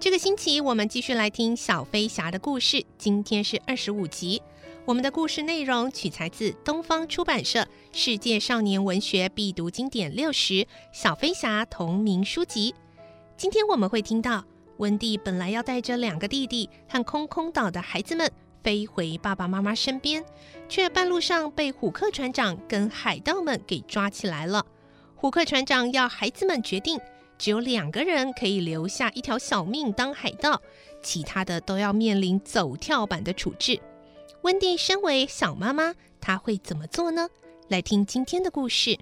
这个星期我们继续来听小飞侠的故事，今天是二十五集。我们的故事内容取材自东方出版社《世界少年文学必读经典六十》小飞侠同名书籍。今天我们会听到温蒂本来要带着两个弟弟和空空岛的孩子们飞回爸爸妈妈身边，却半路上被虎克船长跟海盗们给抓起来了。虎克船长要孩子们决定，只有两个人可以留下一条小命当海盗，其他的都要面临走跳板的处置。温蒂身为小妈妈，她会怎么做呢？来听今天的故事。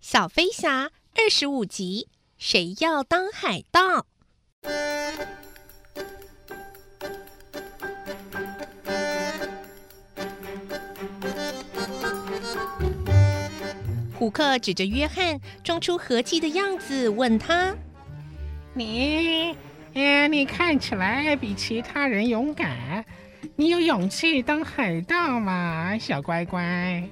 小飞侠。二十五集，谁要当海盗？胡克指着约翰，装出和气的样子，问他：“你，哎，你看起来比其他人勇敢，你有勇气当海盗吗，小乖乖？”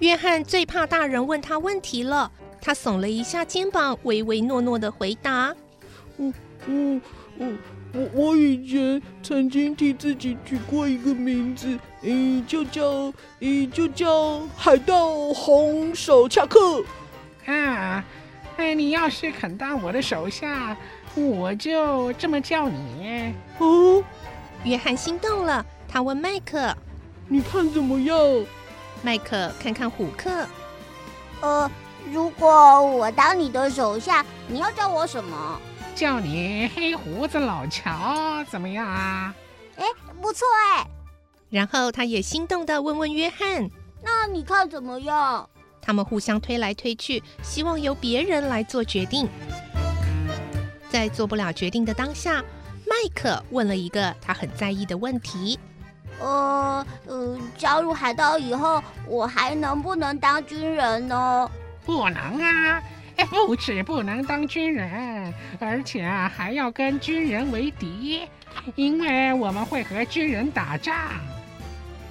约翰最怕大人问他问题了。他耸了一下肩膀，唯唯诺诺的回答：“我、我、我、我，我以前曾经替自己取过一个名字，嗯，就叫，嗯，就叫海盗红手恰克。啊，哎，你要是肯当我的手下，我就这么叫你。哦，约翰心动了，他问麦克：你看怎么样？麦克看看虎克，呃。如果我当你的手下，你要叫我什么？叫你黑胡子老乔，怎么样啊？哎，不错哎。然后他也心动的问问约翰：“那你看怎么样？”他们互相推来推去，希望由别人来做决定。在做不了决定的当下，麦克问了一个他很在意的问题：“呃，呃，加入海盗以后，我还能不能当军人呢？”不能啊！不止不能当军人，而且啊还要跟军人为敌，因为我们会和军人打仗。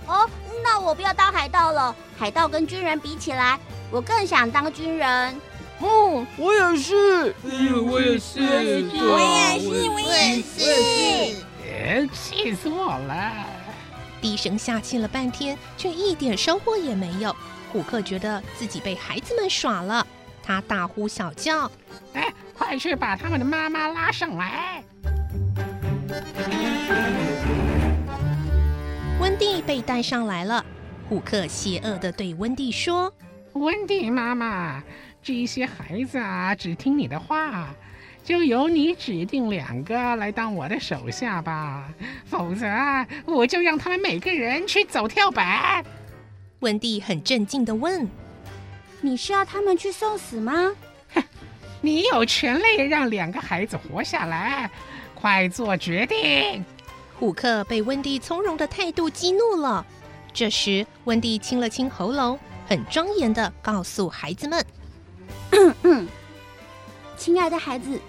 哦，那我不要当海盗了。海盗跟军人比起来，我更想当军人。哦，我也是。嗯，我也是。我也是，我也是。哎，气死我了！低声下气了半天，却一点收获也没有。虎克觉得自己被孩子们耍了，他大呼小叫：“哎，快去把他们的妈妈拉上来！”温蒂被带上来了。虎克邪恶地对温蒂说：“温蒂妈妈，这些孩子啊，只听你的话，就由你指定两个来当我的手下吧，否则我就让他们每个人去走跳板。”温蒂很镇静地问：“你是要他们去送死吗？”“哼，你有权利让两个孩子活下来，快做决定。”虎克被温蒂从容的态度激怒了。这时，温蒂清了清喉咙，很庄严地告诉孩子们：“亲爱的孩子，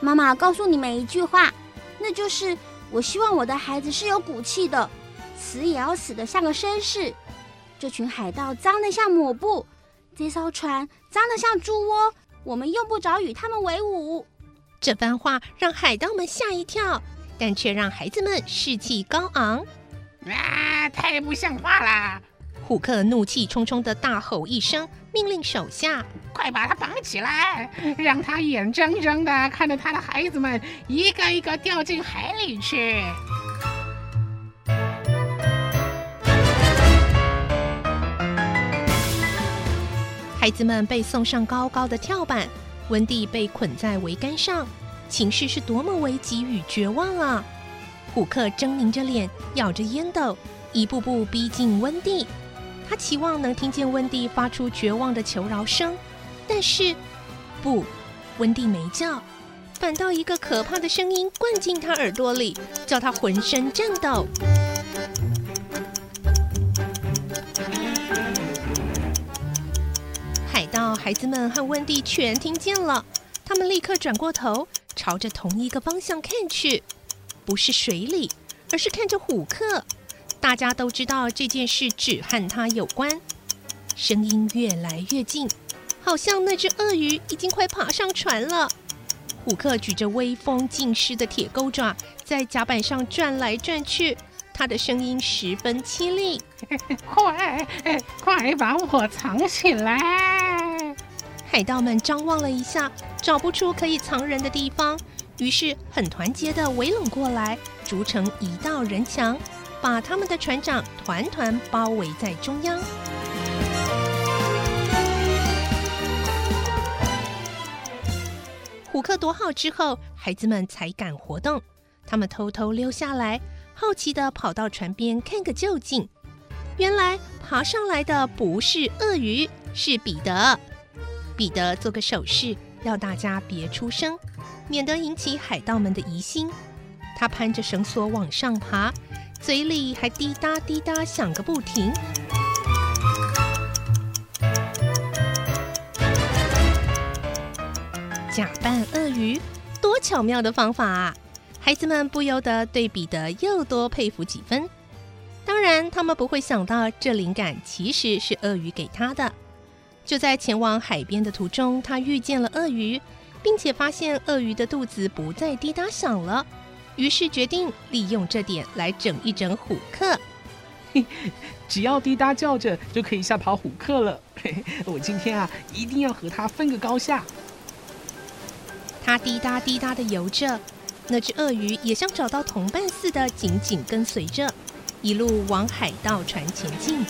妈妈告诉你们一句话，那就是我希望我的孩子是有骨气的，死也要死得像个绅士。”这群海盗脏得像抹布，这艘船脏得像猪窝，我们用不着与他们为伍。这番话让海盗们吓一跳，但却让孩子们士气高昂。啊，太不像话了！虎克怒气冲冲地大吼一声，命令手下：“快把他绑起来，让他眼睁睁地看着他的孩子们一个一个掉进海里去。”孩子们被送上高高的跳板，温蒂被捆在桅杆上，情势是多么危急与绝望啊！虎克狰狞着脸，咬着烟斗，一步步逼近温蒂。他期望能听见温蒂发出绝望的求饶声，但是不，温蒂没叫，反倒一个可怕的声音灌进他耳朵里，叫他浑身颤抖。孩子们和温蒂全听见了，他们立刻转过头，朝着同一个方向看去，不是水里，而是看着虎克。大家都知道这件事只和他有关，声音越来越近，好像那只鳄鱼已经快爬上船了。虎克举着威风尽失的铁钩爪，在甲板上转来转去，他的声音十分凄厉：“快，快把我藏起来！”海盗们张望了一下，找不出可以藏人的地方，于是很团结的围拢过来，筑成一道人墙。把他们的船长团团包围在中央。虎克躲好之后，孩子们才敢活动。他们偷偷溜下来，好奇的跑到船边看个究竟。原来爬上来的不是鳄鱼，是彼得。彼得做个手势，要大家别出声，免得引起海盗们的疑心。他攀着绳索往上爬。嘴里还滴答滴答响个不停。假扮鳄鱼，多巧妙的方法啊！孩子们不由得对彼得又多佩服几分。当然，他们不会想到这灵感其实是鳄鱼给他的。就在前往海边的途中，他遇见了鳄鱼，并且发现鳄鱼的肚子不再滴答响了。于是决定利用这点来整一整虎克。只要滴答叫着就可以吓跑虎克了。我今天啊，一定要和他分个高下。他滴答滴答地游着，那只鳄鱼也像找到同伴似的紧紧跟随着，一路往海盗船前进。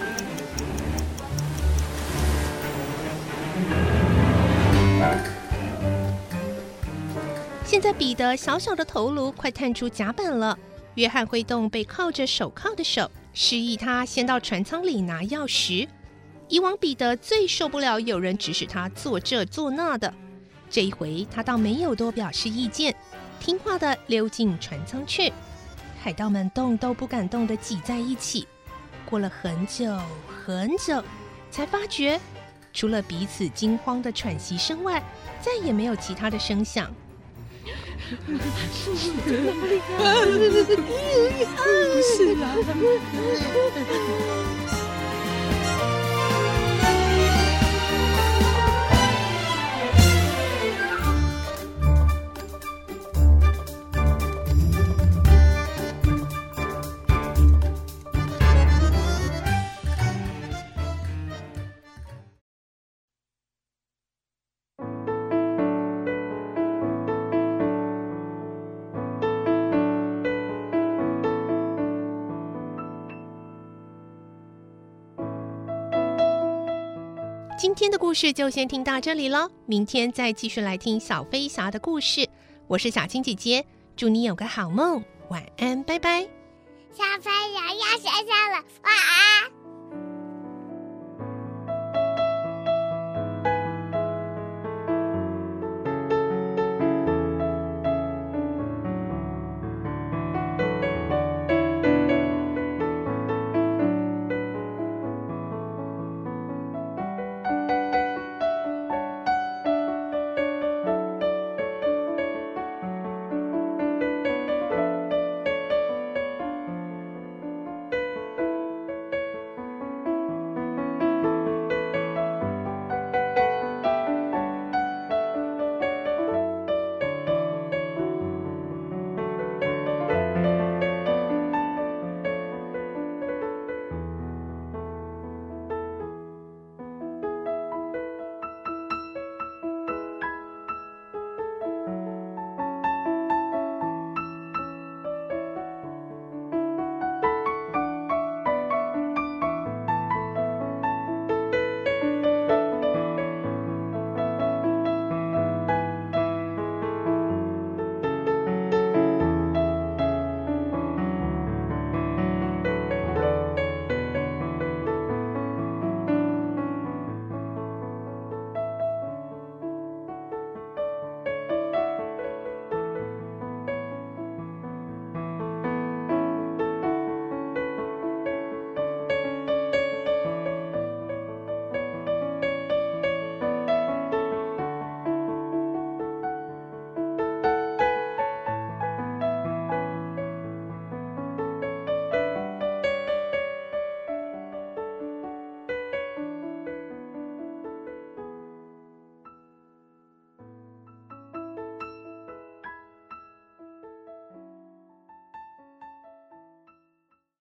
现在彼得小小的头颅快探出甲板了，约翰挥动被铐着手铐的手，示意他先到船舱里拿钥匙。以往彼得最受不了有人指使他做这做那的，这一回他倒没有多表示意见，听话的溜进船舱去。海盗们动都不敢动的挤在一起，过了很久很久，才发觉除了彼此惊慌的喘息声外，再也没有其他的声响。是是这么厉害？不是啊。今天的故事就先听到这里喽，明天再继续来听小飞侠的故事。我是小青姐姐，祝你有个好梦，晚安，拜拜。小飞侠要睡觉了，晚安。